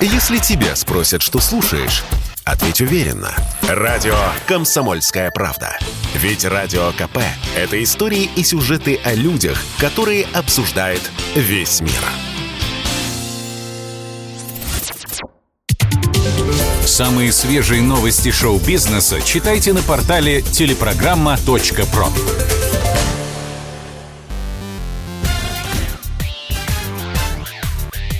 Если тебя спросят, что слушаешь, ответь уверенно. Радио «Комсомольская правда». Ведь Радио КП – это истории и сюжеты о людях, которые обсуждает весь мир. Самые свежие новости шоу-бизнеса читайте на портале телепрограмма.про.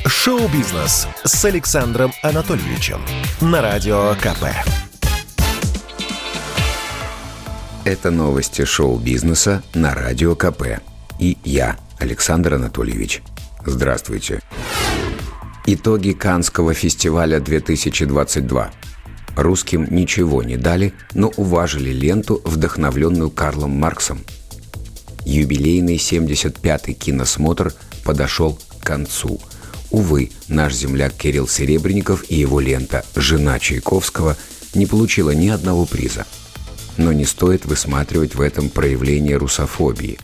Шоу-бизнес с Александром Анатольевичем на Радио КП. Это новости шоу-бизнеса на Радио КП. И я, Александр Анатольевич. Здравствуйте. Итоги Канского фестиваля 2022. Русским ничего не дали, но уважили ленту, вдохновленную Карлом Марксом. Юбилейный 75-й киносмотр подошел к концу – Увы, наш земляк Кирилл Серебренников и его лента «Жена Чайковского» не получила ни одного приза. Но не стоит высматривать в этом проявление русофобии.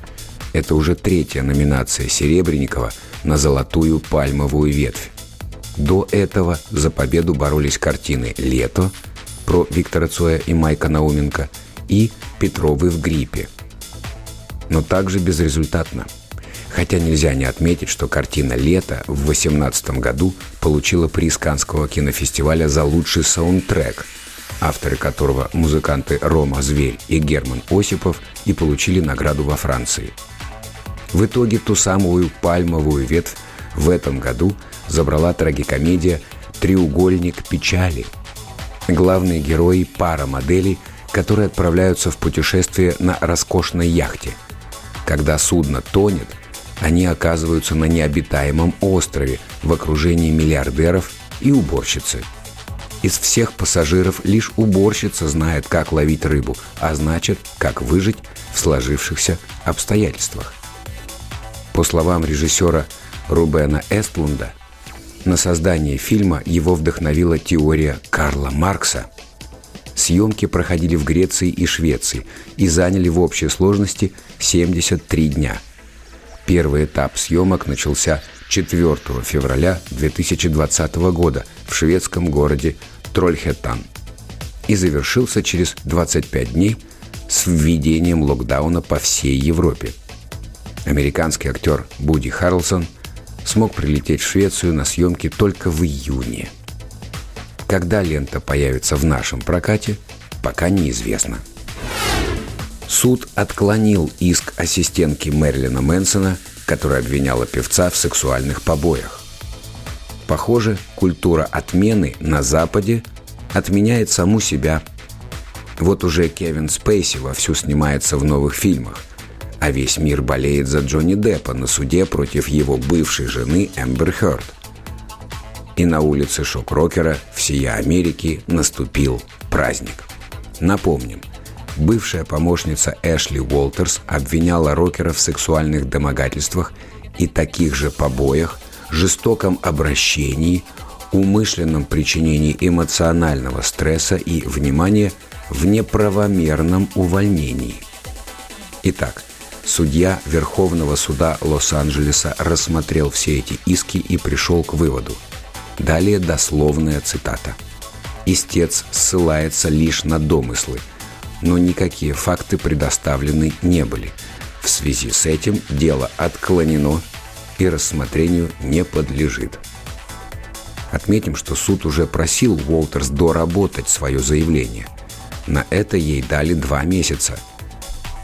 Это уже третья номинация Серебренникова на «Золотую пальмовую ветвь». До этого за победу боролись картины «Лето» про Виктора Цоя и Майка Науменко и «Петровы в гриппе». Но также безрезультатно – Хотя нельзя не отметить, что картина «Лето» в 2018 году получила приз Канского кинофестиваля за лучший саундтрек, авторы которого музыканты Рома Зверь и Герман Осипов и получили награду во Франции. В итоге ту самую пальмовую ветвь в этом году забрала трагикомедия «Треугольник печали». Главные герои – пара моделей, которые отправляются в путешествие на роскошной яхте. Когда судно тонет – они оказываются на необитаемом острове в окружении миллиардеров и уборщицы. Из всех пассажиров лишь уборщица знает, как ловить рыбу, а значит, как выжить в сложившихся обстоятельствах. По словам режиссера Рубена Эстлунда, на создание фильма его вдохновила теория Карла Маркса. Съемки проходили в Греции и Швеции и заняли в общей сложности 73 дня – Первый этап съемок начался 4 февраля 2020 года в шведском городе Трольхетан и завершился через 25 дней с введением локдауна по всей Европе. Американский актер Буди Харлсон смог прилететь в Швецию на съемки только в июне. Когда лента появится в нашем прокате, пока неизвестно – Суд отклонил иск ассистентки Мэрилина Мэнсона, которая обвиняла певца в сексуальных побоях. Похоже, культура отмены на Западе отменяет саму себя. Вот уже Кевин Спейси вовсю снимается в новых фильмах, а весь мир болеет за Джонни Деппа на суде против его бывшей жены Эмбер Хёрд. И на улице Шок-Рокера всея Америки наступил праздник. Напомним – Бывшая помощница Эшли Уолтерс обвиняла рокера в сексуальных домогательствах и таких же побоях, жестоком обращении, умышленном причинении эмоционального стресса и, внимание, в неправомерном увольнении. Итак, судья Верховного суда Лос-Анджелеса рассмотрел все эти иски и пришел к выводу. Далее дословная цитата. Истец ссылается лишь на домыслы – но никакие факты предоставлены не были. В связи с этим дело отклонено и рассмотрению не подлежит. Отметим, что суд уже просил Уолтерс доработать свое заявление. На это ей дали два месяца.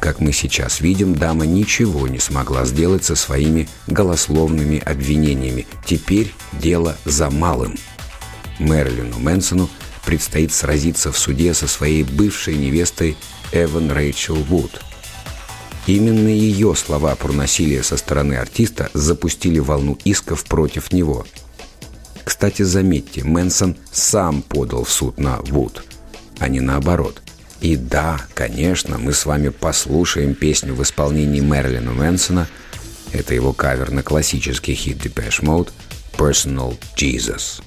Как мы сейчас видим, дама ничего не смогла сделать со своими голословными обвинениями. Теперь дело за малым. Мэрилину Мэнсону предстоит сразиться в суде со своей бывшей невестой Эван Рэйчел Вуд. Именно ее слова про насилие со стороны артиста запустили волну исков против него. Кстати, заметьте, Мэнсон сам подал в суд на Вуд, а не наоборот. И да, конечно, мы с вами послушаем песню в исполнении Мерлина Мэнсона. Это его кавер на классический хит Depeche Mode «Personal Jesus».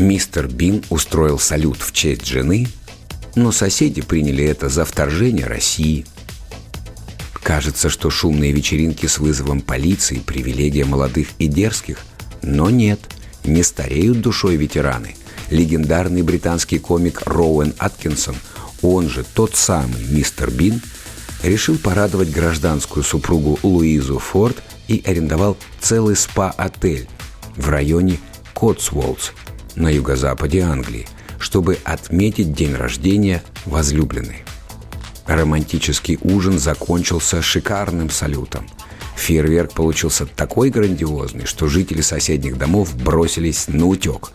Мистер Бин устроил салют в честь жены, но соседи приняли это за вторжение России. Кажется, что шумные вечеринки с вызовом полиции – привилегия молодых и дерзких, но нет, не стареют душой ветераны. Легендарный британский комик Роуэн Аткинсон, он же тот самый мистер Бин, решил порадовать гражданскую супругу Луизу Форд и арендовал целый спа-отель в районе Котсволдс на юго-западе Англии, чтобы отметить день рождения возлюбленной. Романтический ужин закончился шикарным салютом. Фейерверк получился такой грандиозный, что жители соседних домов бросились на утек.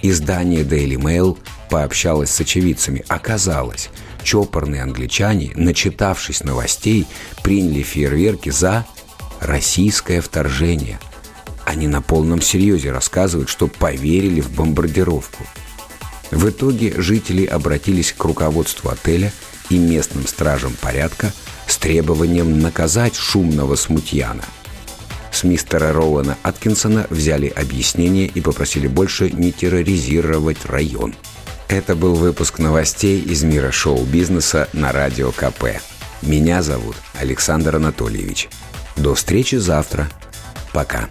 Издание Daily Mail пообщалось с очевидцами. Оказалось, чопорные англичане, начитавшись новостей, приняли фейерверки за российское вторжение. Они на полном серьезе рассказывают, что поверили в бомбардировку. В итоге жители обратились к руководству отеля и местным стражам порядка с требованием наказать шумного смутьяна. С мистера Роуэна Аткинсона взяли объяснение и попросили больше не терроризировать район. Это был выпуск новостей из мира шоу-бизнеса на Радио КП. Меня зовут Александр Анатольевич. До встречи завтра. Пока.